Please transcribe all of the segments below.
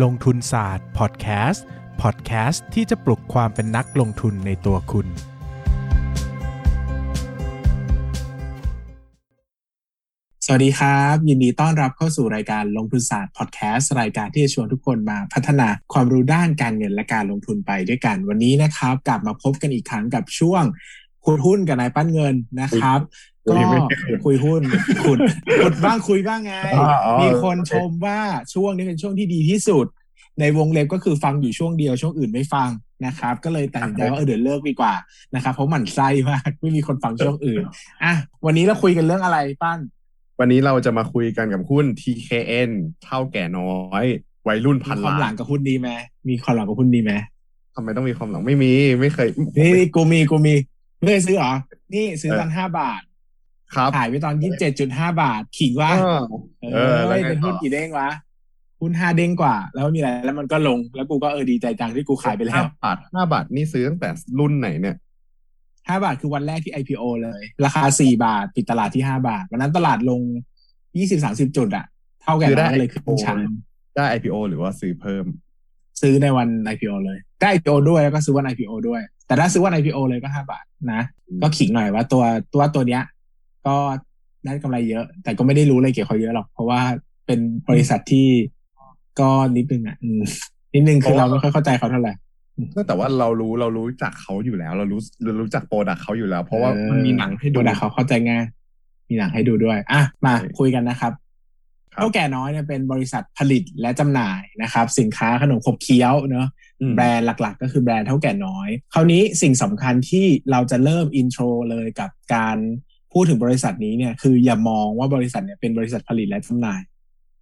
ลงทุนศาสตร์พอดแคสต์พอดแคสต์ที่จะปลุกความเป็นนักลงทุนในตัวคุณ สวัสดีครับ ยินดีต้อนรับเข้าสู่รายการลงทุนศาสตร์พอดแคสต์รายการที่จะชวนทุกคนมาพัฒนาความรู้ด้านการเงินและการลงทุนไปด้วยกัน วันนี้นะครับ กลับมาพบกันอีกครั้งกับช่วงขุดหุ้นกับนายปั้นเงินนะครับ ก็คุยหุ้นขุดขุดบ้างคุยบ้างไง มีคนชมว่าช่วงนี้เป็นช่วงที่ดีที่สุด ในวงเล็บก็คือฟังอยู่ช่วงเดียวช่วงอื่นไม่ฟังนะครับ ก็เลยตัดสินใจว่าเออเดี๋ยวเลิกดีกว่านะครับเพราะหมั่นไส้มากไม่มีคนฟังช่วงอื่นอะวันนี้เราคุยกันเรื่องอะไรปั้น วันนี้เราจะมาคุยกันกับหุ้น TKN เท่าแก่น้อยวัยรุ่นพันมีความล้าหลันงกับหุ้นดีไหมมีความหลังกับหุ้นดีไหมทำไมต้องมีความหลังไม่มีไม่เคยนี่นี่กูมีกูมีไม่เคยซื้อเหรอนี่ซื้อตอนห้าบาท ครับขายไปตอนยี่สิบเจ็ดจุดห้าบาท ขิงว่าเออเอเอออแล้วไงเป็นต่หุ้อนกี่เด้งวะหุ้นห้าเด้งกว่า แล้วมีอะไรแล้วมันก็ลง แล้วกูก็เออดีใจจังที่กูขายไปแล้ห้าวบาทห้าบาทนี่ซื้อตั้งแต่รุ่นไหนเนี่ยห้าบาทคือวันแรกที่ IPO เลย ราคาสี่บาท ปิดตลาดที่ห้าบาท วันนั้นตลาดลงยี่สิบสามสิบจุดอะเท่ากันคือได้ก็เลยขึ้น IPO ชั้นได้ IPO หรือว่าซื้อเพิ่ม ซื้อในวัน IPO เลย ได้ IPO ด้วยแล้วก็ซื้อวัน IPO ด้วย แต่ถ้าซื้อวัน IPO เลยก็ห้าบาทนะอืมก็ขิงหน่อยว่าตัวตัวตัวเนี้ย ก็ได้กำไรเยอะ แต่ก็ไม่ได้รู้อะไรเกี่ยวกับเขาเยอะหรอก เพราะว่าเป็นบริษัทที่ก็นิดนึงอะอืมนิดนึงคือเราไม่ค่อยเข้าใจเขาเท่าไหร่แต่ว่าเรารู้เรารู้จักเขาอยู่แล้ว เรารู้เรารู้จักโปรดักเขาอยู่แล้ว เพราะว่ามันมีหนังให้ดูแต่เขาเข้าใจง่ายมีหนังให้ดูด้วยอะมาใช่คุยกันนะครับครับเถ้าแก่น้อยเนี่ยเป็นบริษัทผลิตและจำหน่ายนะครับ สินค้าขนมขบเคี้ยวเนอะอืมแบรนด์หลักๆ ก็คือแบรนด์เถ้าแก่น้อย คราวนี้สิ่งสำคัญที่เราจะเริ่ม intro เลยกับการ พูดถึงบริษัทนี้เนี่ยคืออย่ามองว่าบริษัทเนี่ยเป็นบริษัทผลิตและจำหน่าย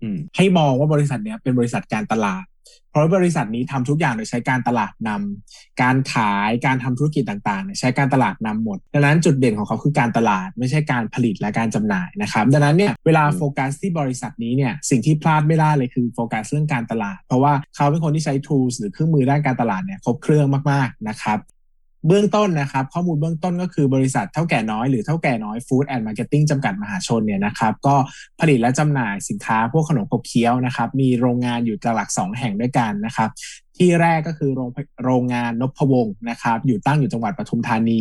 อืมให้มองว่าบริษัทเนี้ยเป็นบริษัทการตลาด เพราะบริษัทนี้ทำทุกอย่างโดยใช้การตลาดนำการขายการทำธุรกิจต่างๆเนี่ยใช้การตลาดนำหมด ดังนั้นจุดเด่นของเขาคือการตลาดไม่ใช่การผลิตและการจำหน่ายนะครับ ดังนั้นเนี่ยเวลาอืมโฟกัสที่บริษัทนี้เนี่ยสิ่งที่พลาดไม่ได้เลยคือโฟกัสเรื่องการตลาด เพราะว่าเขาเป็นคนที่ใช้ tools หรือเครื่องมือด้านการตลาดเนี่ยครบเครื่องมากๆนะครับ เบื้องต้นนะครับ ข้อมูลเบื้องต้นก็คือบริษัทเท่าแก่น้อยหรือเท่าแก่น้อย Food and Marketing จำกัดมหาชนเนี่ยนะครับก็ผลิตและจำหน่ายสินค้าพวกขนมขบเคี้ยวนะครับ มีโรงงานอยู่หลักสองแห่งด้วยกันนะครับที่แรกก็คือโรงโรงงานนพวงศ์นะครับ อยู่ตั้งอยู่จังหวัดปทุมธานี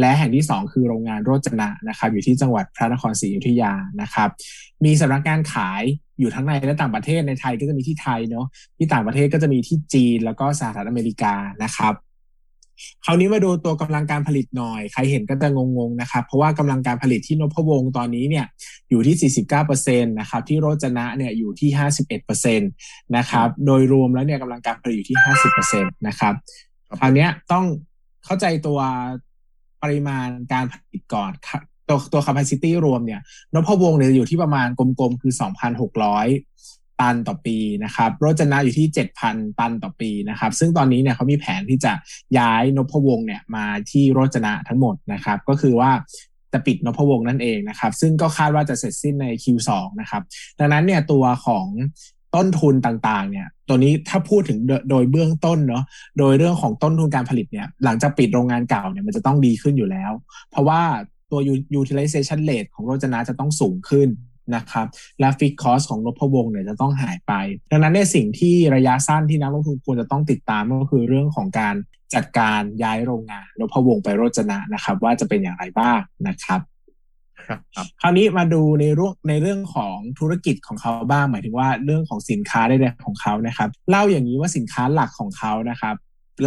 และแห่งที่สองคือโรงงานโรจนะนะครับ อยู่ที่จังหวัดพระนครศรีอยุธยานะครับ มีสำนักงานขายอยู่ทั้งในและต่างประเทศในไทยก็จะมีที่ไทยเนาะที่ต่างประเทศก็จะมีที่จีนแล้วก็สหรัฐอเมริกานะครับ คราวนี้มาดูตัวกำลังการผลิตหน่อย ใครเห็นก็จะงงๆนะครับ เพราะว่ากำลังการผลิตที่นพวงตอนนี้เนี่ยอยู่ที่ 49%นะครับ ที่โรจนะเนี่ยอยู่ที่ 51%นะครับ โดยรวมแล้วเนี่ยกำลังการผลิตอยู่ที่ 50%นะครับ คราวนี้ต้องเข้าใจตัวปริมาณการผลิตก่อนตัวตัว capacity รวมเนี่ยนพวงเนี่ยอยู่ที่ประมาณกลมๆ คือ 2,600 ตันต่อปีนะครับโรจนะอยู่ที่ 7,000 ตันต่อปีนะครับ ซึ่งตอนนี้เนี่ยเขามีแผนที่จะย้ายนพวงเนี่ยมาที่โรจนะทั้งหมดนะครับ ก็คือว่าจะปิดนพวงนั่นเองนะครับ ซึ่งก็คาดว่าจะเสร็จสิ้นใน Q2 นะครับ ดังนั้นเนี่ยตัวของต้นทุนต่างๆ เนี่ยตัวนี้ถ้าพูดถึงโดโดยเบื้องต้นเนาะโดยเรื่องของต้นทุนการผลิตเนี่ยหลังจากปิดโรงงานเก่าเนี่ยมันจะต้องดีขึ้นอยู่แล้ว เพราะว่าตัว utilization rate ของโรจนะจะต้องสูงขึ้น นะครับและ fixed cost ของนพวงศ์เนี่ยจะต้องหายไป ดังนั้นในยสิ่งที่ระยะสั้นที่นักลงทุนควรจะต้องติดตามก็คือเรื่องของการจัดการย้ายโรงงานนพวงศ์ไปโรจนะนะครับ ว่าจะเป็นอย่างไรบ้างนะครับครับครับคราวนี้มาดูในเรื่องในเรื่องของธุรกิจของเขาบ้างหมายถึงว่าเรื่องของสินค้าใดๆของเขานะครับ เล่าอย่างนี้ว่าสินค้าหลักของเขานะครับ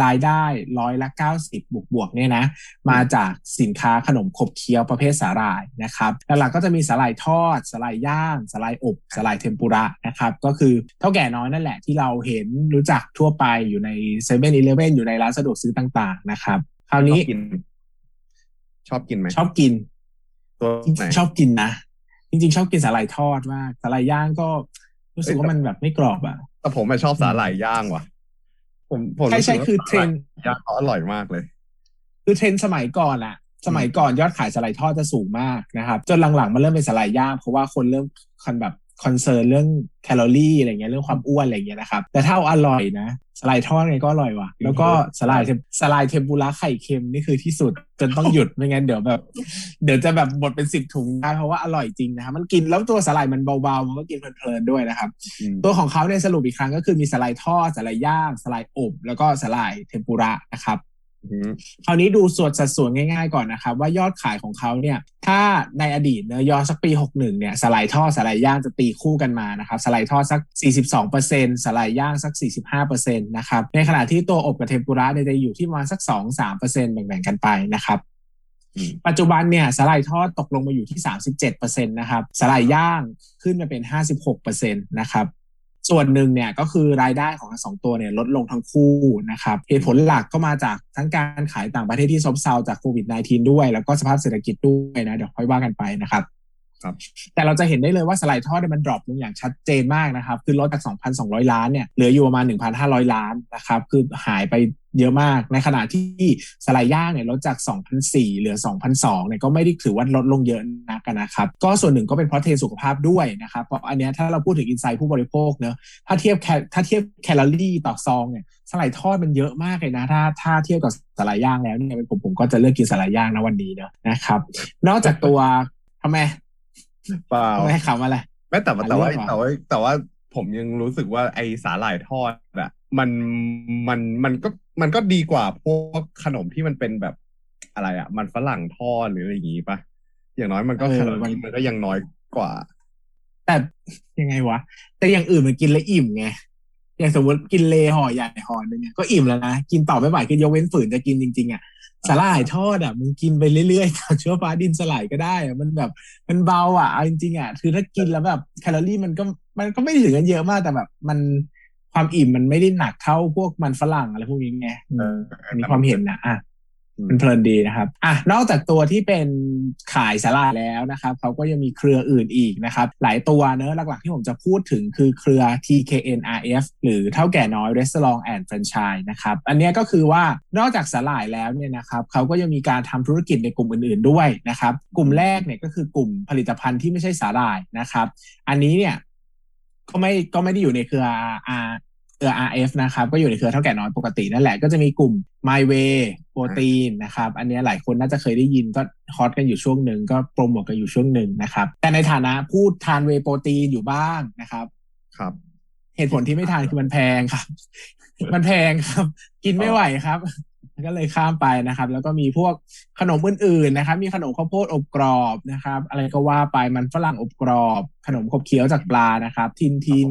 รายได้ร้อยละ 90 บวกบวกๆเนี่ยนะ มาจากสินค้าขนมขบเคี้ยวประเภทสาหร่ายนะครับหลักๆก็จะมีสาหร่ายทอดสาหร่ายย่างสาหร่ายอบสาหร่ายเทมปุระนะครับก็คือเท่าแก่น้อยนั่นแหละที่เราเห็นรู้จักทั่วไปอยู่ในเซเว่นอีเลฟเว่นอยู่ในร้านสะดวกซื้อต่างๆนะครับ คราวชอนี้บกินชอบกินไหมชอบกินตัวจริงไหนๆชอบกินนะจริงๆ ชอบกินสาหร่ายทอดมากสาหร่ายย่างก็รู้สึกว่ามันแบบไม่กรอบอะแต่ผมอะชอบสาหร่ายย่างว่ะ ผมผมใช่ใช่รู้สึกว่าคือเทรนด์สาหร่ายย่างเขาอร่อยมากเลย คือเทรนด์สมัยก่อนอะสมัยก่อนยอดขายสาหร่ายทอดจะสูงมากนะครับ จนหลังๆมันเริ่มเป็นสาหร่ายย่างเพราะว่าคนเริ่มคันแบบ concern เรื่องแคลอรี่อะไรเงี้ยเรื่องความอ้วนอะไรเงี้ยนะครับแต่ถ้าเอาอร่อยนะสาหร่ายทอดไงก็อร่อยว่ะ แล้วก็สาหร่ายสาหร่ายเทมปุระไข่เค็มนี่คือที่สุดจนต้องหยุดไม่งั้นเดี๋ยวแบบ เดี๋ยวจะแบบหมดเป็นสิบถุงได้เพราะว่าอร่อยจริงนะครับมันกินแล้วตัวสาหร่ายมันเบาๆมันก็กินเพลินๆด้วยนะครับ ตัวของเขาในสรุปอีกครั้งก็คือมีสาหร่ายทอดสาหร่ายย่างสาหร่ายอบแล้วก็สาหร่ายเทมปุระนะครับ คราวนี้ดูส่วนสัดส่วนง่ายๆก่อนนะครับ ว่ายอดขายของเขาเนี่ย ถ้าในอดีตเนอะย้อนสักปี 61 เนี่ยสาหร่ายทอดสาหร่ายย่างจะตีคู่กันมานะครับสาหร่ายทอดสัก 42%สาหร่ายย่างสัก 45%นะครับในขณะที่ตัวอบกับเทมปุระเนี่ยจะอยู่ที่ประมาณสัก 2-3%แบ่งๆกันไปนะครับปัจจุบันเนี่ยสาหร่ายทอดตกลงมาอยู่ที่ 37%นะครับสไลด์ย่างขึ้นมาเป็น 56%นะครับ ส่วนหนึ่งเนี่ยก็คือรายได้ของทั้งสองตัวเนี่ยลดลงทั้งคู่นะครับเหตุผลหลักก็มาจากทั้งการขายต่างประเทศที่ซบเซาจากโควิด -19 ด้วย แล้วก็สภาพเศรษฐกิจด้วยนะเดี๋ยวค่อยว่ากันไปนะครับ ครับแต่เราจะเห็นได้เลยว่าสไลด์ทอดมันดรอปลงอย่างชัดเจนมากนะครับ คือลดจาก 2,200 ล้านเนี่ยเหลืออยู่ประมาณ 1,500 ล้านนะครับคือหายไปเยอะมาก ในขณะที่สไลด์ย่างเนี่ยลดจาก 2,004เหลือ 2,002เนี่ยก็ไม่ได้ถือว่าลดลงเยอะนักนะครับ ก็ส่วนหนึ่งก็เป็นเพราะเทสุขภาพด้วยนะครับ เพราะอันเนี้ยถ้าเราพูดถึงอินไซต์ผู้บริโภคเนอะถ้าเทียบถ้าเทียบแคลอรี่ต่อซองเนี่ยสไลด์ทอดมันเยอะมากเลยนะถ้าถ้าเทียบกับสไลด์ย่างแล้วเนี่ยผมผมก็จะเลือกกินสไลด์ย่างนะวันนี้เนอะนะครับ นอกจากตัวทำไม เปล่าไม่ให้คำอะไรไม่แต่แต่ว่าแต่ว่าแต่ว่าผมยังรู้สึกว่าไอสาหร่ายทอดอะมันมันมันก็มันก็ดีกว่าพวกขนมที่มันเป็นแบบอะไรอะมันฝรั่งทอดหรืออะไรอย่างงี้ปะอย่างน้อยมันก็แคลอรี่มันก็ยังน้อยกว่า แต่ยังไงวะ แต่อย่างอื่นมันกินแล้วอิ่มไง อย่างสมมติกินเลห่อใหญ่ห่อนึงเนี่ยก็อิ่มแล้วนะ กินต่อไม่ไหวกินยกเว้นฝืนจะกินจริง ๆ อะสลายทอดอะมึงกินไปเรื่อยๆกับเชื้อฟ้าดินสลายก็ได้อะมันแบบมันเบาอะเอาจริงๆอะคือถ้ากินแล้วแบบแคลอรี่มันก็มันก็ไม่ถึงกันเยอะมากแต่แบบ มันความอิ่มมันไม่ได้หนักเท่าพวกมันฝรั่งอะไรพวกนี้ไงมีความเห็นนะอะ มันเพลินดีนะครับอะนอกจากตัวที่เป็นขายสลาแล้วนะครับเขาก็ยังมีเครืออื่นอีกนะครับ หลายตัวเนอะหลักๆที่ผมจะพูดถึงคือเครือ TKNRF หรือเท่าแก่น้อย Restaurant and Franchise นะครับ อันนี้ก็คือว่านอกจากสลายแล้วเนี่ยนะครับเขาก็ยังมีการทำธุรกิจในกลุ่มอื่นๆด้วยนะครับ กลุ่มแรกเนี่ยก็คือกลุ่มผลิตภัณฑ์ที่ไม่ใช่สาหร่ายนะครับ อันนี้เนี่ยก็ไม่ก็ไม่ได้อยู่ในเครือ R รือ RF นะครับ ก็อยู่ในเครือเท่าแก่น้อยปกตินั่นแหละก็จะมีกลุ่ม My Way โปรตีนนะครับ อันนี้หลายคนน่าจะเคยได้ยินก็ฮอตกันอยู่ช่วงหนึ่งก็โปรโมทกันอยู่ช่วงหนึ่งนะครับ แต่ในฐานะพูดทานเวโปรตีนอยู่บ้างนะครับ ครับ เหตุผลที่ไม่ทานคือมันแพงครับ มันแพงครับ กินไม่ไหวครับก็เลยข้ามไปนะครับ แล้วก็มีพวกขนมอื่นๆนะครับ มีขนมข้าวโพดอบกรอบนะครับ อะไรก็ว่าไปมันฝรั่งอบกรอบ ขนมขบเคี้ยวจากปลานะครับ ทินทิน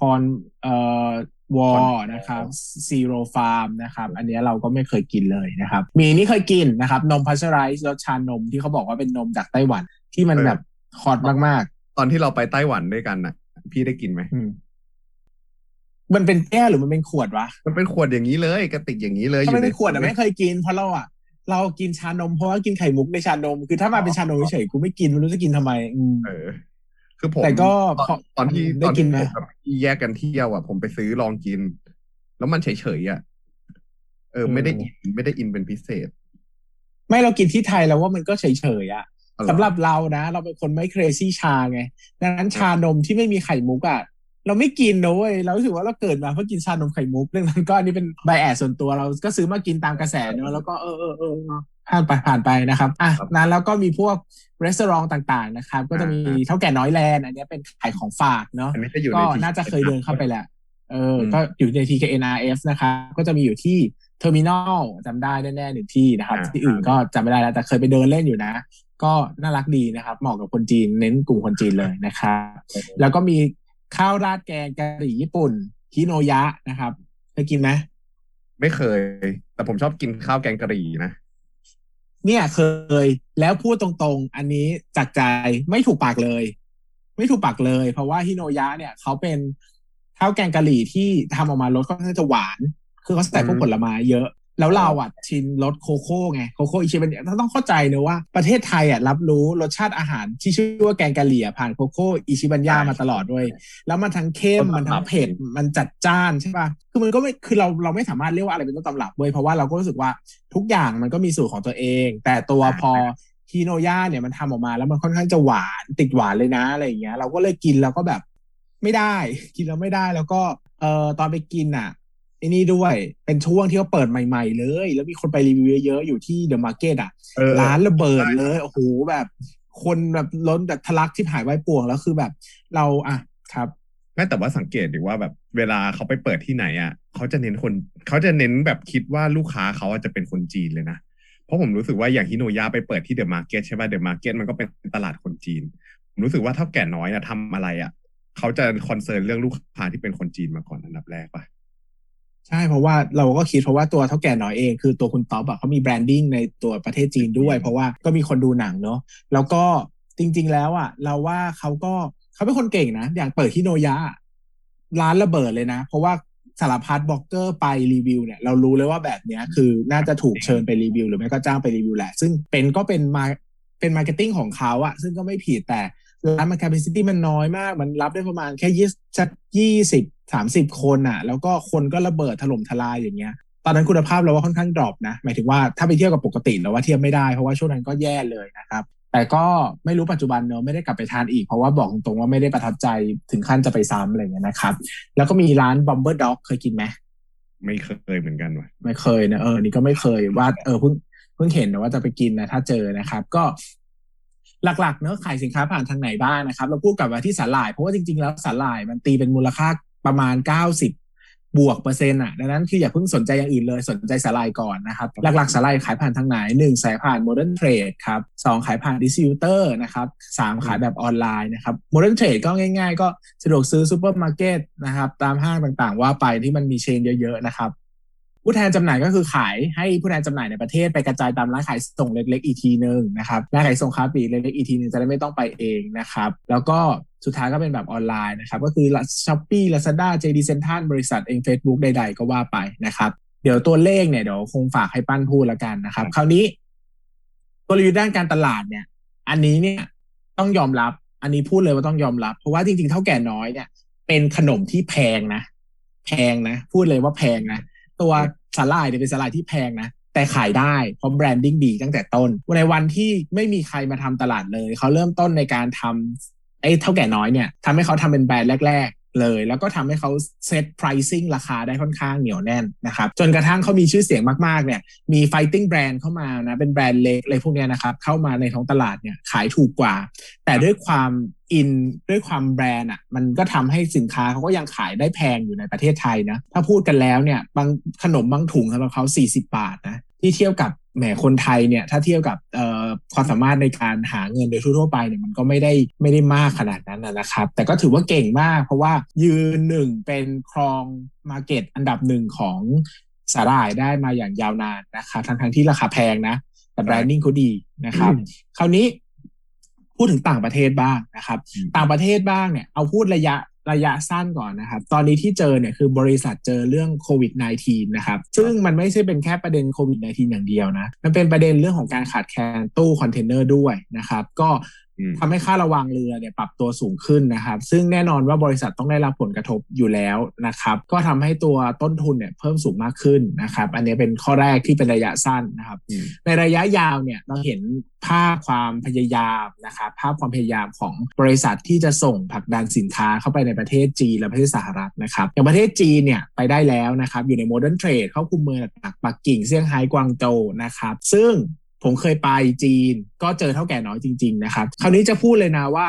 คอนเอ่อวอนะครับซีโรฟาร์มนะครับ อันนี้เราก็ไม่เคยกินเลยนะครับ มีนี่เคยกินนะครับ นมพัชไรส์รสชานมที่เขาบอกว่าเป็นนมจากไต้หวัน ที่มันแบบฮอตมากๆ ตอนที่เราไปไต้หวันด้วยกันน่ะ พี่ได้กินไหมมันเป็นแก้วหรือมันเป็นขวดวะ มันเป็นขวดอย่างนี้เลยกระติกอย่างนี้เลยถ้ามันเป็นขวดแต่ไม่เคยกินเพราะเราอะเรากินชานมเพราะว่ากินไข่มุกในชานม คือถ้ามาเป็นชานมเฉยกูไม่กินไม่รู้จะกินทำไมเออ คือผมแต่ก็ตอนที่ตอนที่ผมกับพี่แยกกันเที่ยวอะผมไปซื้อลองกิน แล้วมันเฉยๆอะเออ ไม่ได้อินไม่ได้อินเป็นพิเศษ ไม่เรากินที่ไทยแล้วว่ามันก็เฉยๆอะสำหรับเรานะ เราเป็นคนไม่เครซี่ชาไงดังนั้นชานมที่ไม่มีไข่มุกอะเราไม่กินนะเว้ยเรารู้สึกว่าเราเกิดมาเพื่อกินชานมไข่มุกเรื่องนั้นก็อันนี้เป็นใบแอดส่วนตัวเราก็ซื้อมากินตามกระแสเนอะแล้วก็เออเออเออ ผ่านไปผ่านไปนะครับอะนั้นแล้วก็มีพวก restaurant ต่างๆนะครับ ก็จะมีเถ้าแก่น้อยแลนด์อันนี้เป็นขายของฝากเนาะก็น่าจะเคยเดินเข้าไปแหละเออ ก็อยู่ใน TKNRF นะครับก็จะมีอยู่ที่เทอร์มินอลจำได้แน่ๆหนึ่งที่นะครับ ที่อื่นก็จำไม่ได้แล้วแต่เคยไปเดินเล่นอยู่นะ ก็น่ารักดีนะครับ เหมาะกับคนจีนเน้นกลุ่มคนจีนเลยนะครับ แล้วก็มีข้าวราดแกงกะหรี่ญี่ปุ่นฮิโนยะนะครับเคยกินไหมไม่เคย แต่ผมชอบกินข้าวแกงกะหรี่นะ เนี่ยเคย แล้วพูดตรงๆ อันนี้จากใจไม่ถูกปากเลย ไม่ถูกปากเลย เพราะว่าฮิโนยะเนี่ยเขาเป็นข้าวแกงกะหรี่ที่ทำออกมารสค่อนข้างจะหวาน คือเขาใส่พวกผลไม้เยอะ แล้วเราอะชินรสโคโค่ไงโคโค่อิชิบันยาต้องเข้าใจนะว่าประเทศไทยอะรับรู้รสชาติอาหารที่ชื่อว่าแกงกะหรี่ผ่านโคโค่อิชิบันยามาตลอดด้วย แล้วมันทั้งเข้มมันทั้งเผ็ดมันจัดจ้านใช่ป่ะคือมันก็ไม่คือเราเราไม่สามารถเรียกว่าอะไรเป็นต้นตำรับเลยเพราะว่าเราก็รู้สึกว่าทุกอย่างมันก็มีสูตรของตัวเอง แต่ตัวพอฮีโนย่าเนี่ยมันทำออกมาแล้วมันค่อนข้างจะหวานติดหวานเลยนะอะไรอย่างเงี้ย เราก็เลยกินแล้วก็แบบไม่ได้ กินแล้วไม่ได้แล้วก็เอ่อตอนไปกินอะ ไอ้นี่ด้วย เป็นช่วงที่เขาเปิดใหม่ๆเลย แล้วมีคนไปรีวิวเยอะๆอยู่ที่เดอะมาร์เก็ตอะเออร้านระเบิดเลย โอ้โหแบบ คนแบบล้นแบบทะลักที่หายไว้ป่วงแล้วคือแบบ เราอะครับไม่แต่ว่าสังเกตดีว่าแบบเวลาเขาไปเปิดที่ไหนอะเขาจะเน้นคนเขาจะเน้นแบบคิดว่าลูกค้าเขาอะจะเป็นคนจีนเลยนะ เพราะผมรู้สึกว่าอย่างฮิโนยะไปเปิดที่เดอะมาร์เก็ตใช่ป่ะเดอะมาร์เก็ตมันก็เป็นตลาดคนจีน ผมรู้สึกว่าเถ้าแก่น้อยอะทำอะไรอะเขาจะ concern เรื่องลูกค้าที่เป็นคนจีนมาก่อนอันดับแรกป่ะ ใช่เพราะว่าเราก็คิดเพราะว่าตัวเถ้าแก่น้อยเองคือตัวคุณต๊อบอะเขามี branding ในตัวประเทศจีนด้วย เพราะว่าก็มีคนดูหนังเนาะแล้วก็จริง ๆ แล้วอะเราว่าเขาก็เขาเป็นคนเก่งนะ อย่างเปิดที่โนยะร้านระเบิดเลยนะ เพราะว่าสารพัดบล็อกเกอร์ไปรีวิวเนี่ยเรารู้เลยว่าแบบเนี้ยคือน่าจะถูกเชิญไปรีวิว หรือไม่ก็จ้างไปรีวิวแหละ ซึ่งเป็นก็เป็นมาเป็น marketing ของเขาอะซึ่งก็ไม่ผิดแต่ร้านมัน capacity มันน้อยมาก มันรับได้ประมาณแค่ยี่สักยี่สิบ สามสิบคนอะ แล้วก็คนก็ระเบิดถล่มทลายอย่างเงี้ย ตอนนั้นคุณภาพเราว่าค่อนข้าง drop นะ หมายถึงว่าถ้าไปเทียบกับปกติเราว่าเทียบไม่ได้เพราะว่าช่วงนั้นก็แย่เลยนะครับ แต่ก็ไม่รู้ปัจจุบันเนอะไม่ได้กลับไปทานอีก เพราะว่าบอกตรงๆว่าไม่ได้ประทับใจถึงขั้นจะไปซ้ำอะไรเงี้ยนะครับ แล้วก็มีร้าน Bomber Dog เคยกินไหมไม่เคยเหมือนกันว่ะไม่เคยนะเออนี่ก็ไม่เคยว่าเออเพิ่งเพิ่งเห็นนะว่าจะไปกินนะถ้าเจอนะครับ ก็หลักๆเนอะขายสินค้าผ่านทางไหนบ้างนะครับ เราพูดกลับมาที่สาหร่ายเพราะว่าจริงๆแล้วสาหร่ายมันตีเป็นมูลค่า ประมาณ 90 บวกเปอร์เซ็นต์อะดังนั้นคืออย่าเพิ่งสนใจอย่างอื่นเลยสนใจสาหร่ายก่อนนะครับ หลักๆสาหร่ายขายผ่านทางไหนหนึ่งขายผ่าน Modern Trade ครับสองขายผ่าน Distributor นะครับสามขายแบบออนไลน์นะครับ Modern Trade ก็ง่ายๆ ก็สะดวกซื้อซูเปอร์มาร์เก็ตนะครับตามห้างต่างๆ ว่าไปที่มันมี chain เยอะๆนะครับ ผู้แทนจำหน่ายก็คือขายให้ผู้แทนจำหน่ายในประเทศไปกระจายตามร้านขายส่งเล็กๆอีกทีหนึ่งนะครับร้านขายส่งค้าปลีกเล็กๆอีกทีหนึ่งจะได้ไม่ต้องไปเองนะครับแล้วก็สุดท้ายก็เป็นแบบออนไลน์นะครับก็คือ Shopee Lazada JD Central บริษัทเอง Facebook ใด ๆ ก็ว่าไปนะครับเดี๋ยวตัวเลขเนี่ยเดี๋ยวคงฝากให้ปั้นพูดละกันนะครับ คราวนี้กลยุทธ์ด้านการตลาดเนี่ย อันนี้เนี่ยต้องยอมรับ อันนี้พูดเลยว่าต้องยอมรับ เพราะว่าจริงๆเท่าแก่น้อยเนี่ย เป็นขนมที่แพงนะ แพงนะ พูดเลยว่าแพงนะ ตัวสาหร่ายเนี่ยเป็นสาหร่ายที่แพงนะแต่ขายได้เพราะแบรนดิ้งดีตั้งแต่ต้น ในวันที่ไม่มีใครมาทำตลาดเลย เขาเริ่มต้นในการทำไอ้เท่าแก่น้อยเนี่ยทำให้เขาทำเป็นแบรนด์แรก เลย แล้วก็ทำให้เขาเซต pricing ราคาได้ค่อนข้างเหนียวแน่นนะครับ จนกระทั่งเขามีชื่อเสียงมากๆเนี่ยมี fighting brand เข้ามานะ เป็นแบรนด์เล็กอะไรพวกนี้นะครับ เข้ามาในท้องตลาดเนี่ยขายถูกกว่า แต่ด้วยความอินด้วยความแบรนด์อะมันก็ทำให้สินค้าเขาก็ยังขายได้แพงอยู่ในประเทศไทยนะ ถ้าพูดกันแล้วเนี่ยบางขนมบางถุงสำหรับเขา40 บาทนะ ที่เทียบกับแหมคนไทยเนี่ยถ้าเทียบกับเอ่อความสามารถในการหาเงินโดยทั่วๆไปเนี่ยมันก็ไม่ได้ไม่ได้มากขนาดนั้นนะนะครับ แต่ก็ถือว่าเก่งมาก เพราะว่ายืนหนึ่งเป็นครอง market อันดับหนึ่งของสาหร่ายได้มาอย่างยาวนานนะครับทั้งๆที่ราคาแพงนะ แต่ branding เขาดีนะครับ คราวนี้พูดถึงต่างประเทศบ้างนะครับ ต่างประเทศบ้างเนี่ยเอาพูดระยะ ระยะสั้นก่อนนะครับ ตอนนี้ที่เจอเนี่ยคือบริษัทเจอเรื่องโควิด -19 นะครับ ซึ่งมันไม่ใช่เป็นแค่ประเด็นโควิด -19 อย่างเดียวนะ มันเป็นประเด็นเรื่องของการขาดแคลนตู้คอนเทนเนอร์ด้วยนะครับ ก็ ทำให้ค่าระวางเรือเนี่ยปรับตัวสูงขึ้นนะครับ ซึ่งแน่นอนว่าบริษัทต้องได้รับผลกระทบอยู่แล้วนะครับ ก็ทำให้ตัวต้นทุนเนี่ยเพิ่มสูงมากขึ้นนะครับ อันนี้เป็นข้อแรกที่เป็นระยะสั้นนะครับอืมในระยะยาวเนี่ยเราเห็นภาพความพยายามนะครับภาพความพยายามของบริษัทที่จะส่งผลักดันสินค้าเข้าไปในประเทศจีนและประเทศสหรัฐนะครับอย่างประเทศจีนเนี่ยไปได้แล้วนะครับ อยู่ในโมเดิร์นเทรดเข้าคุมเมืองหลักๆปักกิ่งเซี่ยงไฮ้กวางโจวนะครับ ซึ่ง ผมเคยไปจีน ก็เจอเถ้าแก่น้อยจริง ๆ นะครับ คราวนี้จะพูดเลยนะว่า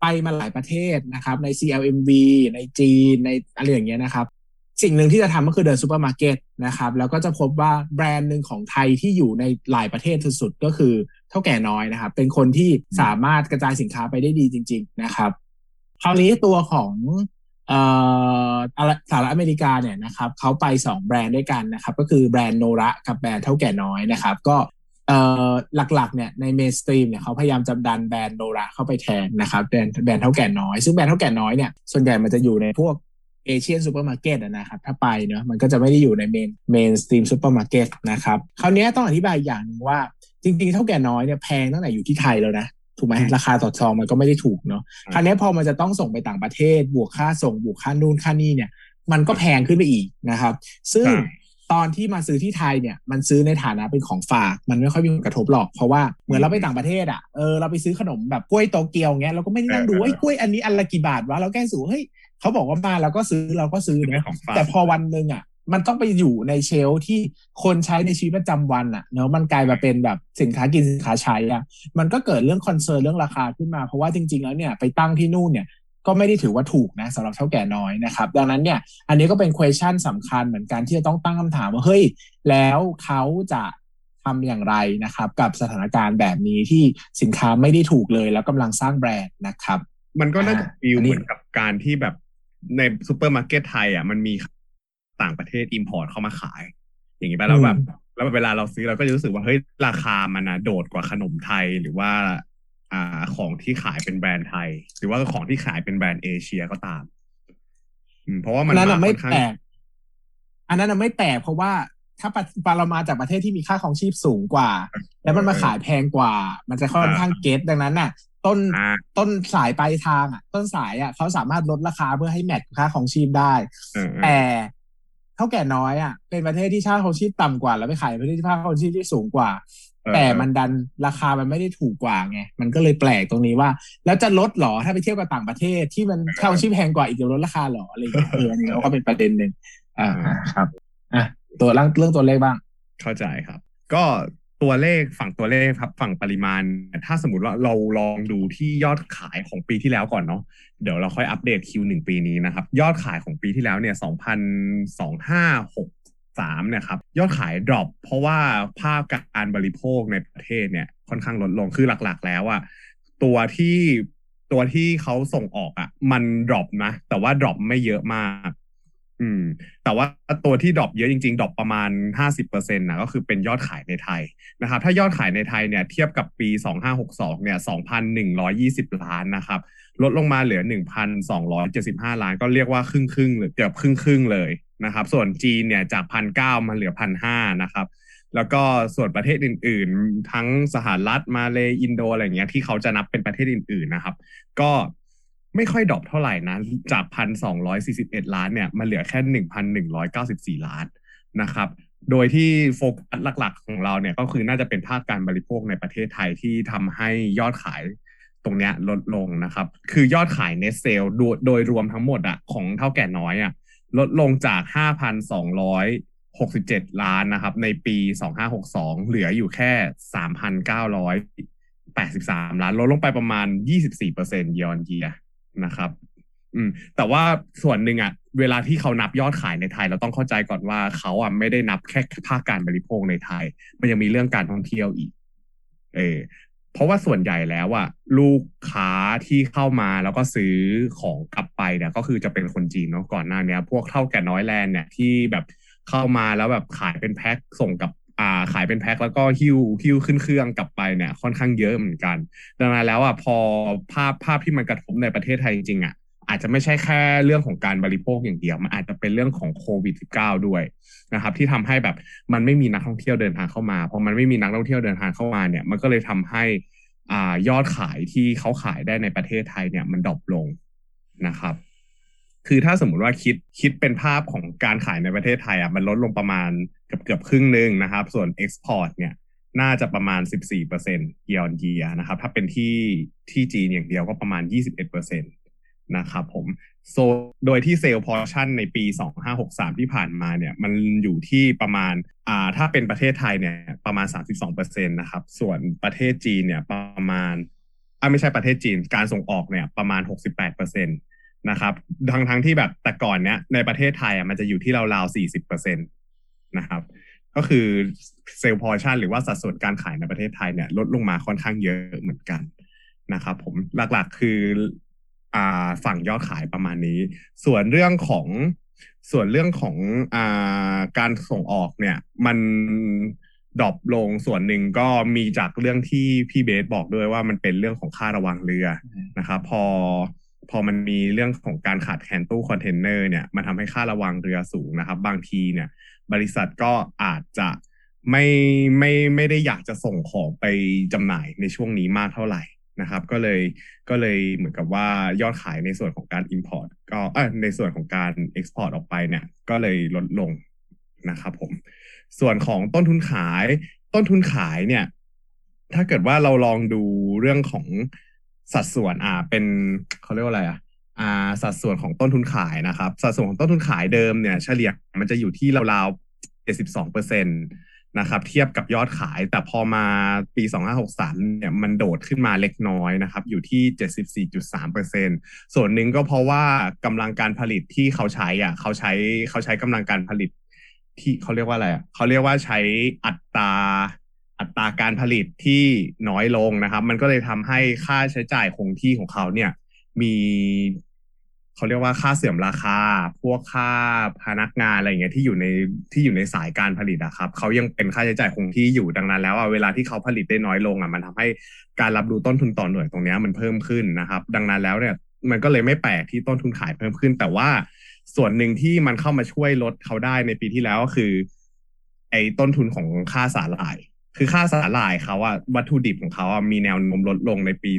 ไปมาหลายประเทศนะครับ ใน CLMV ในจีนในอะไรอย่างเงี้ยนะครับ สิ่งหนึ่งที่จะทำก็คือเดินซูเปอร์มาร์เก็ตนะครับ แล้วก็จะพบว่าแบรนด์หนึ่งของไทยที่อยู่ในหลายประเทศสุดๆก็คือเถ้าแก่น้อยนะครับ เป็นคนที่สามารถกระจายสินค้าไปได้ดีจริง ๆ นะครับคราวนี้ตัวของสหรัฐอเมริกาเนี่ยนะครับเขาไปสองแบรนด์ด้วยกันนะครับ ก็คือแบรนด์โนระกับแบรนด์เถ้าแก่น้อยนะครับ ก็เหลักๆเนี่ยใน mainstream เนี่ยเขาพยายามจะดันแบรนด์โนระเข้าไปแทนนะครับแบรนด์แบรนด์เถ้าแก่น้อย ซึ่งแบรนด์เถ้าแก่น้อยเนี่ยส่วนใหญ่มันจะอยู่ในพวก Asian supermarket นะครับถ้าไปเนอะมันก็จะไม่ได้อยู่ใน main mainstream supermarket นะครับคราวนี้ต้องอธิบายอย่างหนึ่งว่าจริงๆเถ้าแก่น้อยเนี่ยแพงตั้งแต่อยู่ที่ไทยแล้วนะถูกไหมราคาต่อซองมันก็ไม่ได้ถูกเนาะคราวนี้พอมันจะต้องส่งไปต่างประเทศ บวกค่าส่งบวกค่านู่นค่านี่เนี่ย มันก็แพงขึ้นไปอีกนะครับ ซึ่งใช่ ตอนที่มาซื้อที่ไทยเนี่ยมันซื้อในฐานะเป็นของฝากมันไม่ค่อยมีผลกระทบหรอกเพราะว่าเหมือนเราไปต่างประเทศอะเออเราไปซื้อขนมแบบกล้วยโตเกียวเงี้ยเราก็ไม่ได้นั่งดูไอ้กล้วยอันนี้อันละกี่บาทวะเราแค่สูเฮ้ยเขาบอกว่ามาเราก็ซื้อเราก็ซื้อนะแต่พอวันหนึ่งอะมันต้องไปอยู่ในเชลที่คนใช้ในชีวิตประจำวันอะเนาะมันกลายมาเป็นแบบสินค้ากินสินค้าใช้อะมันก็เกิดเรื่องคอนเซิร์นเรื่องราคาขึ้นมา เพราะว่าจริง ๆ แล้วเนี่ยไปตั้งที่นู่นเนี่ย ก็ไม่ได้ถือว่าถูกนะสำหรับเท่าแก่น้อยนะครับ ดังนั้นเนี่ย อันนี้ก็เป็น question สำคัญเหมือนกันที่จะต้องตั้งคำถามว่าเฮ้ยแล้วเขาจะทำอย่างไรนะครับ กับสถานการณ์แบบนี้ที่สินค้าไม่ได้ถูกเลย แล้วกำลังสร้างแบรนด์นะครับ มันก็น่าจะ feel เหมือนกับการที่แบบในซูเปอร์มาร์เก็ตไทยอะมันมีต่างประเทศ import เข้ามาขาย อย่างนี้ไปแล้วแบบแล้วเวลาเราซื้อเราก็จะรู้สึกว่าเฮ้ยราคามันนะโดดกว่าขนมไทยหรือว่า อ่าของที่ขายเป็นแบรนด์ไทย หรือว่าของที่ขายเป็นแบรนด์เอเชียก็ตามเพราะว่ามันนั้นไม่แปลกอันนั้นไม่แปลกเพราะว่าถ้าปาเรามาจากประเทศที่มีค่าของชีพสูงกว่า แล้วมันมาขายแพงกว่า มันจะค่อนข้างเก็ตดังนั้นน่ะ ต้นต้นสายปลายทางอะ ต้นสายอะเขาสามารถลดราคาเพื่อให้แมทค่าของชีพได้ แต่เท่าแก่น้อยอะเป็นประเทศที่ค่าของชีพต่ำกว่า แล้วไปขายประเทศที่ค่าของชีพที่สูงกว่า แต่มันดันราคามันไม่ได้ถูกกว่าไง มันก็เลยแปลกตรงนี้ว่า แล้วจะลดหรอถ้าไปเที่ยวกับต่างประเทศที่มันค่าชีพแพงกว่าอีกจะลดราคาหรออะไรอย่างเงี้ยเอออันนี้ก็เป็นประเด็นหนึ่งอ่าครับอะตัวเรื่องตัวเลขบ้าง เข้าใจครับ ก็ตัวเลขฝั่งตัวเลขครับฝั่งปริมาณ ถ้าสมมติว่าเราลองดูที่ยอดขายของปีที่แล้วก่อนเนาะเดี๋ยวเราค่อยอัปเดต Q1 ปีนี้นะครับ ยอดขายของปีที่แล้วเนี่ย2,256 สามเนี่ยครับยอดขาย drop เพราะว่าภาคการบริโภคในประเทศเนี่ยค่อนข้างลดลงคือหลักๆ แล้วอะตัวที่ตัวที่เขาส่งออกอะมัน drop นะ แต่ว่า drop ไม่เยอะมาก อืม แต่ว่าตัวที่ drop เยอะจริงๆ drop ประมาณห้าสิบเปอร์เซ็นต์นะก็คือเป็นยอดขายในไทยนะครับ ถ้ายอดขายในไทยเนี่ย เทียบกับปีสองห้าหกสองเนี่ยสองพันหนึ่งร้อยี่สิบล้านนะครับ ลดลงมาเหลือหนึ่งพันสองร้อยเจ็ดสิบห้าล้าน ก็เรียกว่าครึ่งครึ่งหรือเกือบครึ่งครึ่งเลย นะครับ ส่วนจีนเนี่ยจากพันเก้ามาเหลือพันห้านะครับ แล้วก็ส่วนประเทศอื่น ๆ ทั้งสหรัฐมาเลอินโดอะไรเงี้ยที่เขาจะนับเป็นประเทศอื่น ๆ นะครับ ก็ไม่ค่อย drop เท่าไหร่นะ จากพันสองร้อยสี่สิบเอ็ดล้านเนี่ยมาเหลือแค่หนึ่งพันหนึ่งร้อยเก้าสิบสี่ล้านนะครับโดยที่โฟกัสหลักๆ ของเราเนี่ยก็คือน่าจะเป็นภาคการบริโภคในประเทศไทยที่ทำให้ยอดขายตรงเนี้ยลดลงนะครับ คือยอดขายเนสเซลโดยรวมทั้งหมดอะของเท่าแก่น้อยอะ ลดลงจาก 5,267 ล้านนะครับ ในปี 2562 เหลืออยู่แค่ 3,983 ล้าน ลดลงไปประมาณ 24%เยอนเยียนะครับ อืม แต่ว่าส่วนหนึ่งอะเวลาที่เขานับยอดขายในไทย เราต้องเข้าใจก่อนว่าเขาอะไม่ได้นับแค่ภาคการบริโภคในไทย มันยังมีเรื่องการท่องเที่ยวอีก เออ เพราะว่าส่วนใหญ่แล้วอะลูกค้าที่เข้ามาแล้วก็ซื้อของกลับไปเนี่ยก็คือจะเป็นคนจีนเนาะก่อนหน้านี้พวกเท่าแก่น้อยแลนด์เนี่ยที่แบบเข้ามาแล้วแบบขายเป็นแพ็คส่งกับอ่าขายเป็นแพ็คแล้วก็หิ้วหิ้วขึ้นเครื่องกลับไปเนี่ยค่อนข้างเยอะเหมือนกัน ดังนั้นแล้วอะพอภาพภาพที่มันกระทบในประเทศไทยจริงๆอะ อาจจะไม่ใช่แค่เรื่องของการบริโภคอย่างเดียว มันอาจจะเป็นเรื่องของโควิด -19 ด้วยนะครับ ที่ทำให้แบบมันไม่มีนักท่องเที่ยวเดินทางเข้ามาพอมันไม่มีนักท่องเที่ยวเดินทางเข้ามาเนี่ย มันก็เลยทำให้อ่ายอดขายที่เขาขายได้ในประเทศไทยเนี่ย มัน drop ลงนะครับ คือถ้าสมมุติว่าคิดคิดเป็นภาพของการขายในประเทศไทยอะมันลดลงประมาณเกือบเกือบครึ่งหนึ่งนะครับ ส่วน export เนี่ยน่าจะประมาณ 14%เปอร์เซ็นต์เยอนเยียนะครับ ถ้าเป็นที่ที่จีนอย่างเดียวก็ประมาณ 21%เปอร์เซ็นต์ นะครับผมSo โดยที่ sale portion ในปี 2563 ที่ผ่านมาเนี่ยมันอยู่ที่ประมาณอ่าถ้าเป็นประเทศไทยเนี่ยประมาณ 32%นะครับ ส่วนประเทศจีนเนี่ยประมาณอ่าไม่ใช่ประเทศจีนการส่งออกเนี่ยประมาณ 68%นะครับทั้งทั้งที่แบบแต่ก่อนเนี้ยในประเทศไทยอะมันจะอยู่ที่ราวๆ 40%นะครับก็คือ sale portion หรือว่าสัดส่วนการขายในประเทศไทยเนี่ยลดลงมาค่อนข้างเยอะเหมือนกันนะครับผมหลักๆ คือ อ่าฝั่งยอดขายประมาณนี้ ส่วนเรื่องของส่วนเรื่องของอ่าการส่งออกเนี่ย มัน drop ลงส่วนหนึ่งก็มีจากเรื่องที่พี่เบสบอกด้วยว่ามันเป็นเรื่องของค่าระวางเรือนะครับพอพอมันมีเรื่องของการขาดแคลนตู้คอนเทนเนอร์เนี่ยมันทำให้ค่าระวางเรือสูงนะครับ บางทีเนี่ย บริษัทก็อาจจะไม่ไม่ไม่ได้อยากจะส่งของไปจำหน่ายในช่วงนี้มากเท่าไหร่ นะครับ ก็เลยก็เลยเหมือนกับว่ายอดขายในส่วนของการ Import ก็เออในส่วนของการ Export ออกไปเนี่ย ก็เลยลดลงนะครับผม ส่วนของต้นทุนขาย ต้นทุนขายเนี่ย ถ้าเกิดว่าเราลองดูเรื่องของสัดส่วนอ่าเป็นเขาเรียกว่าอะไรอะอ่าสัดส่วนของต้นทุนขายนะครับ สัดส่วนของต้นทุนขายเดิมเนี่ย เฉลี่ยมันจะอยู่ที่ราวๆ72เปอร์เซ็นต นะครับเทียบกับยอดขาย แต่พอมาปี 2563เนี่ยมันโดดขึ้นมาเล็กน้อยนะครับอยู่ที่ 74.3เปอร์เซ็นส่วนหนึ่งก็เพราะว่ากำลังการผลิตที่เขาใช้อะเขาใช้เขาใช้กำลังการผลิตที่เขาเรียกว่าอะไรอะเขาเรียกว่าใช้อัตราอัตราการผลิตที่น้อยลงนะครับ มันก็เลยทำให้ค่าใช้จ่ายคงที่ของเขาเนี่ยมี เขาเรียกว่าค่าเสื่อมราคา พวกค่าพนักงานอะไรเงี้ยที่อยู่ในที่อยู่ในสายการผลิตอะครับเขายังเป็นค่าใช้จ่ายคงที่อยู่ดังนั้น แล้วอะเวลาที่เขาผลิตได้น้อยลงอะมันทำให้การรับรู้ต้นทุนต่อหน่วยตรงนี้มันเพิ่มขึ้นนะครับ ดังนั้นแล้วเนี่ยมันก็เลยไม่แปลกที่ต้นทุนขายเพิ่มขึ้น แต่ว่าส่วนหนึ่งที่มันเข้ามาช่วยลดเขาได้ในปีที่แล้วก็คือ ไอ้ต้นทุนของค่าสาหร่าย คือค่าสาหร่ายเขาอะวัตถุดิบของเขาอะมีแนวโน้มลดลงในปี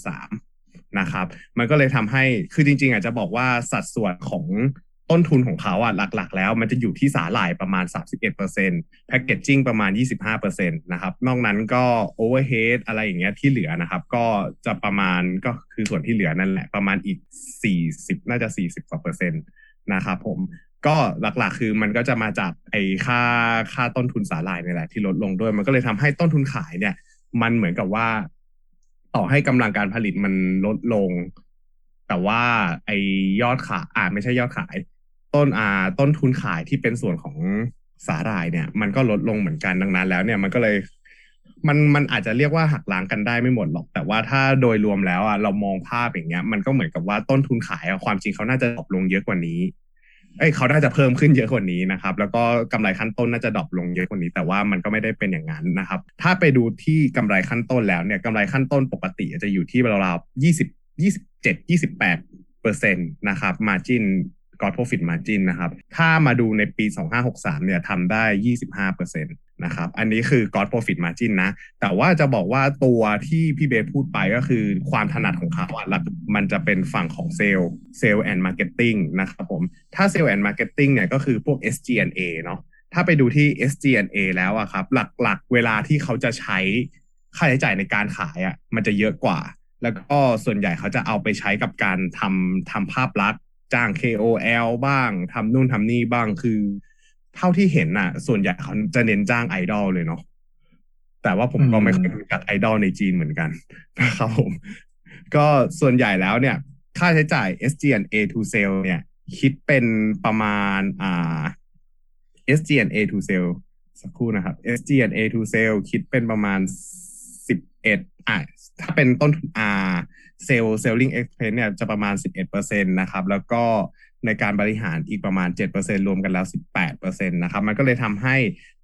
2563 นะครับ มันก็เลยทำให้คือจริง ๆ อาจจะบอกว่าสัดส่วนของต้นทุนของเขาอะหลัก ๆ แล้วมันจะอยู่ที่สาหร่ายประมาณ 31%แพคเกจจิ้งประมาณ 25%นะครับนอกนั้นก็โอเวอร์เฮดอะไรอย่างเงี้ยที่เหลือนะครับ ก็จะประมาณก็คือส่วนที่เหลือนั่นแหละประมาณอีก 40 น่าจะ 40กว่าเปอร์เซ็นต์นะครับผมก็หลักๆ คือมันก็จะมาจากไอ้ค่าค่าต้นทุนสาหร่ายนี่แหละที่ลดลงด้วย มันก็เลยทำให้ต้นทุนขายเนี่ย มันเหมือนกับว่า ต่อให้กำลังการผลิตมันลดลง แต่ว่าไอ้ยอดขายอ่าไม่ใช่ยอดขาย ต้นอ่าต้นทุนขายที่เป็นส่วนของสาหร่ายเนี่ย มันก็ลดลงเหมือนกันดังนั้น แล้วเนี่ยมันก็เลยมันมันอาจจะเรียกว่าหักล้างกันได้ไม่หมดหรอก แต่ว่าถ้าโดยรวมแล้วอะเรามองภาพอย่างเงี้ย มันก็เหมือนกับว่าต้นทุนขายอะความจริงเขาน่าจะดรอปลงเยอะกว่านี้ เอ้ยเขาน่าจะเพิ่มขึ้นเยอะกว่านี้นะครับ แล้วก็กำไรขั้นต้นน่าจะ drop ลงเยอะกว่านี้ แต่ว่ามันก็ไม่ได้เป็นอย่างนั้นนะครับ ถ้าไปดูที่กำไรขั้นต้นแล้วเนี่ยกำไรขั้นต้นปกติจะอยู่ที่ราวๆยี่สิบยี่สิบเจ็ดยี่สิบแปดเปอร์เซ็นต์นะครับ margin gross profit margin นะครับ ถ้ามาดูในปี 2563เนี่ยทำได้ 25% นะครับ อันนี้คือ gross profit margin นะ แต่ว่าจะบอกว่าตัวที่พี่เบสพูดไปก็คือความถนัดของเขาอะหลักมันจะเป็นฝั่งของเซลล์sales and marketing นะครับผม ถ้า sales and marketing เนี่ยก็คือพวก SG&A เนาะ ถ้าไปดูที่ SG&A แล้วอะครับ หลักๆ เวลาที่เขาจะใช้ค่าใช้จ่ายในการขายอะมันจะเยอะกว่า แล้วก็ส่วนใหญ่เขาจะเอาไปใช้กับการทำทำภาพลักษณ์จ้าง KOL บ้างทำนู่นทำนี่บ้างคือ เท่าที่เห็นน่ะ ส่วนใหญ่เขาจะเน้นจ้างไอดอลเลยเนาะแต่ว่าผมก็ไม่ค่อยรู้จักไอดอลในจีนเหมือนกันนะครับผม ก็ส่วนใหญ่แล้วเนี่ย ค่าใช้จ่าย SG&A to sale เนี่ย คิดเป็นประมาณอ่า SG&A to sale สักครู่นะครับ SG&A to sale คิดเป็นประมาณสิบเอ็ดอะถ้าเป็นต้นทุนอ่า sell selling expense เนี่ยจะประมาณ11%นะครับ แล้วก็ ในการบริหารอีกประมาณ 7%รวมกันแล้ว 18%นะครับมันก็เลยทำให้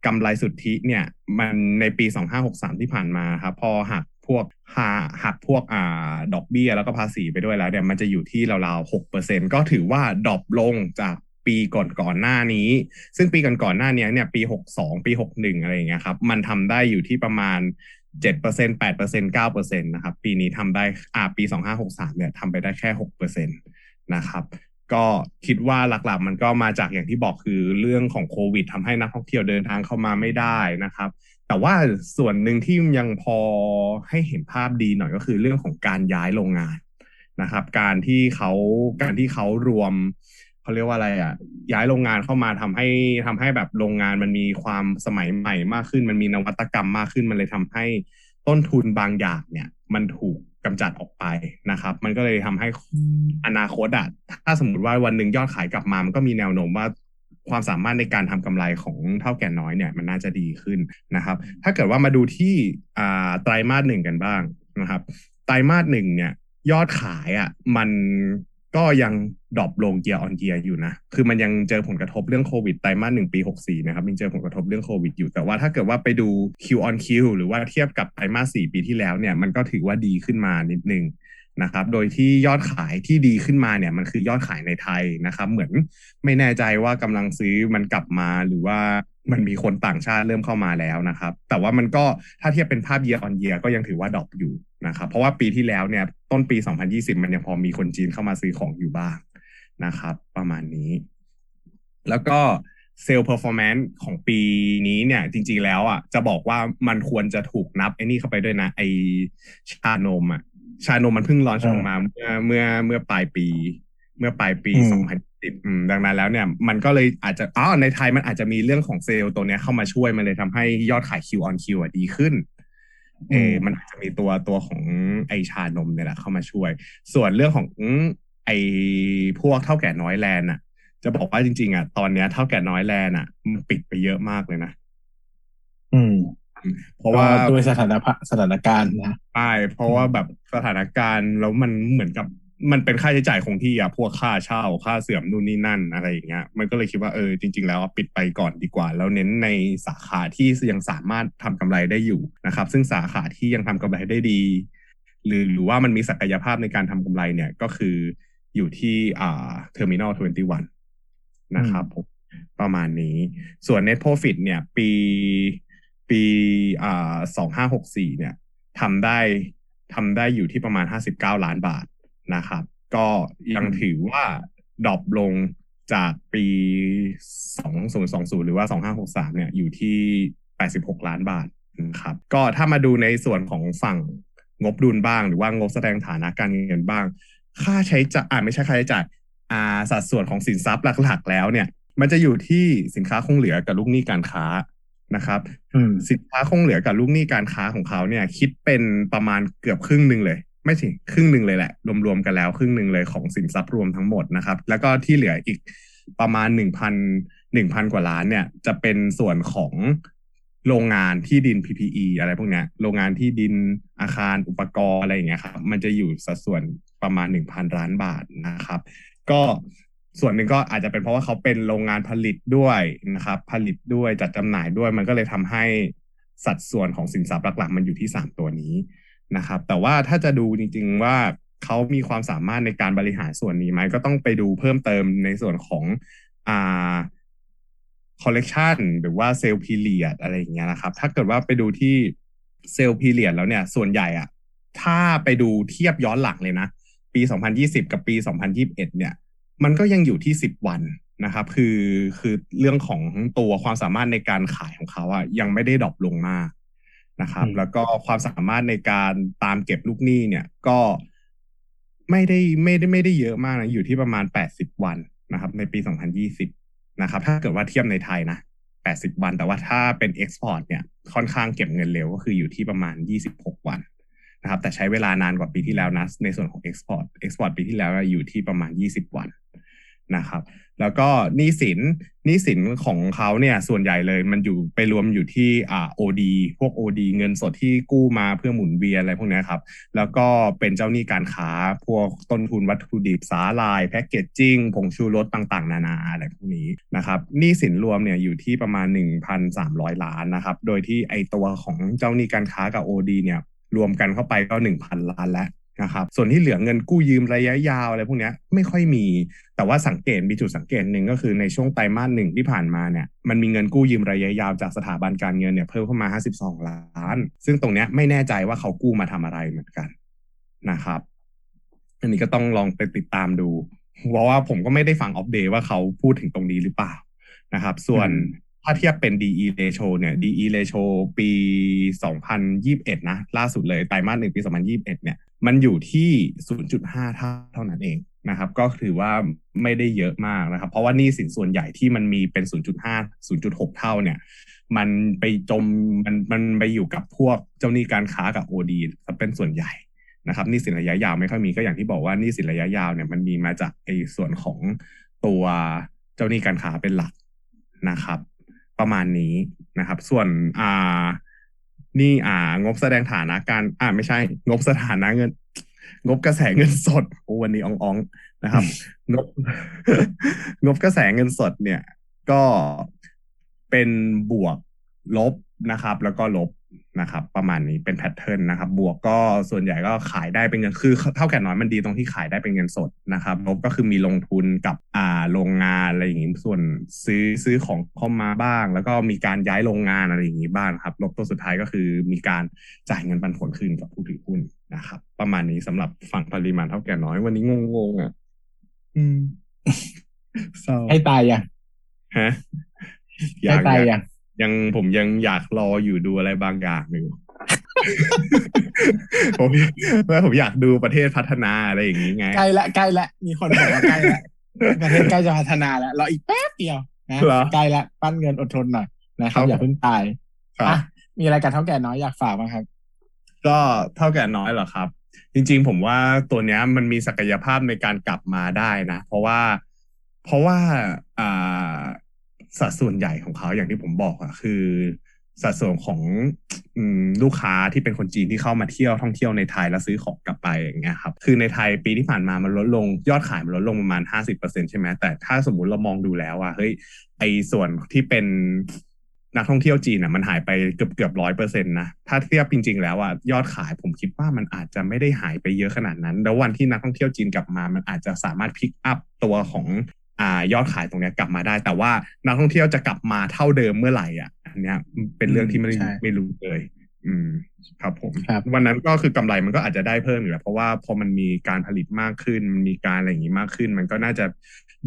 กำไรสุทธิเนี่ยมันในปี 2563 ที่ผ่านมาครับพอหักพวกหาหักพวกอ่าดอกเบี้ยแล้วก็ภาษีไปด้วยแล้วเนี่ยมันจะอยู่ที่ราวๆ 6%ก็ถือว่าดรอปลงจากปีก่อนก่อนหน้านี้ ซึ่งปีก่อนก่อนหน้านี้เนี่ยปี 62 ปี 61 อะไรอย่างเงี้ยครับมันทำได้อยู่ที่ประมาณเจ็ดเปอร์เซ็นแปดเปอร์เซ็นเก้าเปอร์เซ็นตนะครับปีนี้ทำได้อ่าปีสองห้าหกสามเนี่ยทำไปได้แค่หกเปอร์เซ็นตนะครับ ก็คิดว่าหลักๆ มันก็มาจากอย่างที่บอกคือเรื่องของโควิดทำให้นักท่องเที่ยวเดินทางเข้ามาไม่ได้นะครับ แต่ว่าส่วนหนึ่งที่ยังพอให้เห็นภาพดีหน่อยก็คือเรื่องของการย้ายโรงงานนะครับ การที่เขาการที่เขารวมเขาเรียกว่าอะไรอะย้ายโรงงานเข้ามาทำให้ทำให้แบบโรงงานมันมีความสมัยใหม่มากขึ้น มันมีนวัตกรรมมากขึ้น มันเลยทำให้ต้นทุนบางอย่างเนี่ย มันถูกกำจัดออกไปนะครับ มันก็เลยทำให้อนาคตอะถ้าสมมติว่าวันหนึ่งยอดขายกลับมามันก็มีแนวโน้มว่าความสามารถในการทำกำไรของเถ้าแก่น้อยเนี่ยมันน่าจะดีขึ้นนะครับ ถ้าเกิดว่ามาดูที่อ่าไตรมาสหนึ่งกันบ้างนะครับ ไตรมาสหนึ่งเนี่ยยอดขายอะมัน ก็ยัง drop ลง year on year อยู่นะ คือมันยังเจอผลกระทบเรื่องโควิดไตรมาสหนึ่งปี 64 นะครับยังเจอผลกระทบเรื่องโควิดอยู่ แต่ว่าถ้าเกิดว่าไปดู Q on Q หรือว่าเทียบกับไตรมาส4ปีที่แล้วเนี่ย มันก็ถือว่าดีขึ้นมานิดนึงนะครับ โดยที่ยอดขายที่ดีขึ้นมาเนี่ย มันคือยอดขายในไทยนะครับ เหมือนไม่แน่ใจว่ากำลังซื้อมันกลับมาหรือว่า มันมีคนต่างชาติเริ่มเข้ามาแล้วนะครับ แต่ว่ามันก็ถ้าเทียบเป็นภาพ year on year ก็ยังถือว่า drop อยู่นะครับ เพราะว่าปีที่แล้วเนี่ยต้นปี 2020 มันยังพอมีคนจีนเข้ามาซื้อของอยู่บ้างนะครับ ประมาณนี้ แล้วก็ sales performance ของปีนี้เนี่ย จริง ๆ แล้วอะจะบอกว่ามันควรจะถูกนับไอ้นี่เข้าไปด้วยนะไอชานมอะชานมมันเพิ่ง launch ออกมาเมื่อเมื่อเมื่อปลายปี เมื่อปลายปี สองพันสิบดังนั้นแล้วเนี่ย มันก็เลยอาจจะอ๋อในไทยมันอาจจะมีเรื่องของเซลล์ตัวเนี้ยเข้ามาช่วยมันเลยทำให้ยอดขาย Q on Q อะดีขึ้นเออมันอาจจะมีตัวตัวของไอชานมเนี่ยแหละเข้ามาช่วย ส่วนเรื่องของไอพวกเท่าแก่น้อยแลนด์อะ จะบอกว่าจริง ๆ อะ ตอนเนี้ยเท่าแก่น้อยแลนด์อะ มันปิดไปเยอะมากเลยนะอืม เพราะว่าด้วยสถานภาสถานการณ์นะใช่เพราะว่าแบบสถานการณ์แล้วมันเหมือนกับ มันเป็นค่าใช้จ่ายคงที่อะพวกค่าเช่าค่าเสื่อมนู่นนี่นั่นอะไรอย่างเงี้ย มันก็เลยคิดว่าเออจริง ๆ แล้วปิดไปก่อนดีกว่า แล้วเน้นในสาขาที่ยังสามารถทำกำไรได้อยู่นะครับ ซึ่งสาขาที่ยังทำกำไรได้ดี หรือหรือว่ามันมีศักยภาพในการทำกำไรเนี่ยก็คืออยู่ที่อ่า Terminal Twenty One นะครับผมประมาณนี้ ส่วน net profit เนี่ย ปีปีอ่าสองห้าหกสี่เนี่ยทำได้ทำได้อยู่ที่ประมาณห้าสิบเก้าล้านบาท นะครับ ก็ยังถือว่าดรอปลงจากปีสองศูนย์สองศูนย์หรือว่าสองห้าหกสามเนี่ยอยู่ที่แปดสิบหกล้านบาทนะครับ ก็ถ้ามาดูในส่วนของฝั่งงบดุลบ้าง หรือว่างบแสดงฐานะการเงินบ้าง ค่าใช้จ่ายอ่าไม่ใช่ค่าใช้จ่ายอ่าสัดส่วนของสินทรัพย์หลักๆ แล้วเนี่ย มันจะอยู่ที่สินค้าคงเหลือกับลูกหนี้การค้านะครับสินค้าคงเหลือกับลูกหนี้การค้าของเขาเนี่ย คิดเป็นประมาณเกือบครึ่งหนึ่งเลย ไม่ใช่ครึ่งหนึ่งเลยแหละ รวมๆกันแล้วครึ่งหนึ่งเลยของสินทรัพย์รวมทั้งหมดนะครับ แล้วก็ที่เหลืออีกประมาณหนึ่งพันหนึ่งพันกว่าล้านเนี่ย จะเป็นส่วนของโรงงานที่ดิน PPE อะไรพวกเนี้ยโรงงานที่ดินอาคารอุปกรณ์อะไรอย่างเงี้ยครับมันจะอยู่สัดส่วนประมาณหนึ่งพันล้านบาทนะครับ ก็ส่วนหนึ่งก็อาจจะเป็นเพราะว่าเขาเป็นโรงงานผลิตด้วยนะครับ ผลิตด้วยจัดจำหน่ายด้วย มันก็เลยทำให้สัดส่วนของสินทรัพย์หลักๆ มันอยู่ที่สามตัวนี้ นะครับ แต่ว่าถ้าจะดูจริง ๆ ว่าเขามีความสามารถในการบริหารส่วนนี้ไหมก็ต้องไปดูเพิ่มเติมในส่วนของอ่าคอลเลกชันหรือว่า sales period อะไรอย่างเงี้ยนะครับ ถ้าเกิดว่าไปดูที่เซลล์พีเรียดแล้วเนี่ย ส่วนใหญ่อะถ้าไปดูเทียบย้อนหลังเลยนะ ปี 2020 กับปี 2021 เนี่ย มันก็ยังอยู่ที่ 10 วันนะครับ คือคือเรื่องของตัวความสามารถในการขายของเขาอะยังไม่ได้ดรอปลงมาก นะครับ แล้วก็ความสามารถในการตามเก็บลูกหนี้เนี่ยก็ไม่ได้ไม่ได้ไม่ได้เยอะมากนะอยู่ที่ประมาณ 80 วันนะครับ ในปี 2020 นะครับ ถ้าเกิดว่าเทียบในไทยนะ 80 วัน แต่ว่าถ้าเป็น export เนี่ยค่อนข้างเก็บเงินเร็วก็คืออยู่ที่ประมาณ 26 วันนะครับ แต่ใช้เวลานานกว่าปีที่แล้วนะในส่วนของ Export Export ปีที่แล้วอยู่ที่ประมาณ 20 วันนะครับ แล้วก็หนี้สินหนี้สินของเขาเนี่ยส่วนใหญ่เลยมันอยู่ไปรวมอยู่ที่อ่า OD พวก OD เงินสดที่กู้มาเพื่อหมุนเวียนอะไรพวกนี้ครับ แล้วก็เป็นเจ้าหนี้การค้า พวกต้นทุนวัตถุดิบสาหร่าย packaging ผงชูรสต่างๆ นานาอะไรพวกนี้นะครับหนี้สินรวมเนี่ยอยู่ที่ประมาณ 1,300 ล้านนะครับ โดยที่ไอตัวของเจ้าหนี้การค้ากับ OD เนี่ยรวมกันเข้าไปก็ 1,000 ล้านแล้ว นะครับส่วนที่เหลือเงินกู้ยืมระยะยาวอะไรพวกนี้ไม่ค่อยมี แต่ว่าสังเกตมีจุดสังเกตหนึ่งก็คือในช่วงไตรมาสหนึ่งที่ผ่านมาเนี่ยมันมีเงินกู้ยืมระยะยาวจากสถาบันการเงินเนี่ยเพิ่มเข้ามา 52 ล้าน ซึ่งตรงนี้ไม่แน่ใจว่าเขากู้มาทำอะไรเหมือนกันนะครับ อันนี้ก็ต้องลองไปติดตามดูเพราะว่าผมก็ไม่ได้ฟังอัปเดตว่าเขาพูดถึงตรงนี้หรือเปล่านะครับ ส่วนถ้าเทียบเป็น DE ratio เนี่ย DE ratio ปี 2021 นะ ล่าสุดเลยไตรมาสหนึ่งปี 2021 เนี่ย มันอยู่ที่ 0.5 เท่าเท่านั้นเองนะครับ ก็ถือว่าไม่ได้เยอะมากนะครับ เพราะว่านี่สินส่วนใหญ่ที่มันมีเป็น 0.5 0.6 เท่าเนี่ย มันไปจมมันมันไปอยู่กับพวกเจ้าหนี้การค้ากับ OD เป็นส่วนใหญ่นะครับนี่สินระยะยาวไม่ค่อยมีก็อย่างที่บอกว่านี่สินระยะยาวเนี่ยมันมีมาจากไอ้ส่วนของตัวเจ้าหนี้การค้าเป็นหลักนะครับ ประมาณนี้นะครับ ส่วนอ่า นี่อ่างบแสดงฐานะการอ่าไม่ใช่ งบสถานะเงิน งบกระแสเงินสดโอ้วันนี้อ่องๆนะครับ งบ งบกระแสเงินสดเนี่ย ก็เป็นบวกลบนะครับ แล้วก็ลบ นะครับ ประมาณนี้เป็นแพทเทิร์นนะครับ บวกก็ส่วนใหญ่ก็ขายได้เป็นเงินคือเท่าแก่น้อยมันดีตรงที่ขายได้เป็นเงินสดนะครับลบก็คือมีลงทุนกับอ่าโรงงานอะไรอย่างนี้ส่วนซื้อซื้อของเข้ามาบ้าง แล้วก็มีการย้ายโรงงานอะไรอย่างนี้บ้างครับลบตัวสุดท้ายก็คือมีการจ่ายเงินปันผลคืนกับผู้ถือหุ้นนะครับ ประมาณนี้สำหรับฝั่งปริมาณเท่าแก่น้อยวันนี้งงๆอะอืมเศร้าให้ตายยังฮะยังใกล้ๆยัยังง ยังผมยังอยากรออยู่ดูอะไรบางอย่างอยู่ผมว่าผมอยากดูประเทศพัฒนาอะไรอย่างนี้ไงใกล้ละใกล้ละมีคนบอกว่าใกล้ละประเทศใกล้จะพัฒนาแล้วรออีกแป๊บเดียวนะเหรอใกล้ละปั้นเงินอดทนหน่อยนะครับครับอย่าเพิ่งตายครับอะมีอะไรกับเท่าแก่น้อยอยากฝากบ้างครับ ก็เท่าแก่น้อยเหรอครับ จริง ๆ ผมว่าตัวเนี้ยมันมีศักยภาพในการกลับมาได้นะ เพราะว่า เพราะว่าอ่า สัดส่วนใหญ่ของเขาอย่างที่ผมบอกอะคือ สัดส่วนของอลูกค้าที่เป็นคนจีนที่เข้ามาเที่ยวท่องเที่ยวในไทยแล้วซื้อของกลับไปอย่างเงี้ยครับคือในไทยปีที่ผ่านมามันลดลงยอดขายมันลดลงประมาณห้าสิบเปอร์เซ็นใช่ไหมแต่ถ้าสมมุติเรามองดูแล้วอะเฮ้ยไอส่วนที่เป็นนักท่องเที่ยวจีนอะมันหายไปเกือบเกือบร้อยเปอร์เซ็นต์นะ ถ้าเทียบจริง ๆ แล้วอะยอดขายผมคิดว่ามันอาจจะไม่ได้หายไปเยอะขนาดนั้น แล้ววันที่นักท่องเที่ยวจีนกลับมา มันอาจจะสามารถพิกอัพตัวของ ยอดขายตรงเนี้ยกลับมาได้ แต่ว่านักท่องเที่ยวจะกลับมาเท่าเดิมเมื่อไหร่อะอันเนี้ยเป็นเรื่องที่ไม่ใช่ไม่รู้เลย อืม ครับผมครับวันนั้นก็คือกำไรมันก็อาจจะได้เพิ่มอยู่แล้วเพราะว่าพอมันมีการผลิตมากขึ้นมันมีการอะไรอย่างนี้มากขึ้น มันก็น่าจะ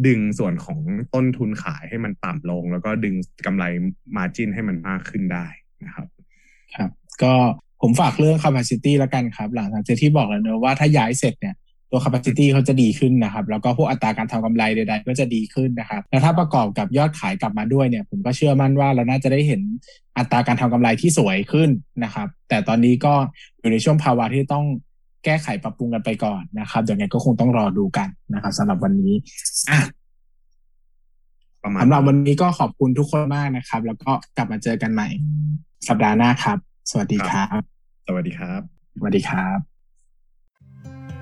ดึงส่วนของต้นทุนขายให้มันต่ำลง แล้วก็ดึงกำไรมาจินให้มันมากขึ้นได้นะครับ ครับ ก็ผมฝากเรื่อง capacity แล้วกันครับ หลังจากที่บอกแล้วเนอะว่าถ้าย้ายเสร็จเนี่ย ตัว capacity เขาจะดีขึ้นนะครับ แล้วก็พวกอัตราการทำกำไรใด ๆ ก็จะดีขึ้นนะครับ แล้วถ้าประกอบกับยอดขายกลับมาด้วยเนี่ยผมก็เชื่อมั่นว่าเราน่าจะได้เห็นอัตราการทำกำไรที่สวยขึ้นนะครับ แต่ตอนนี้ก็อยู่ในช่วงภาวะที่ต้องแก้ไขปรับปรุงกันไปก่อนนะครับเดี๋ยวไงก็คงต้องรอดูกันนะครับสำหรับวันนี้อะประมาณสำหรับวันนี้ก็ขอบคุณทุกคนมากนะครับ แล้วก็กลับมาเจอกันใหม่ สัปดาห์หน้าครับ สวัสดีครับ สวัสดีครับ สวัสดีครับ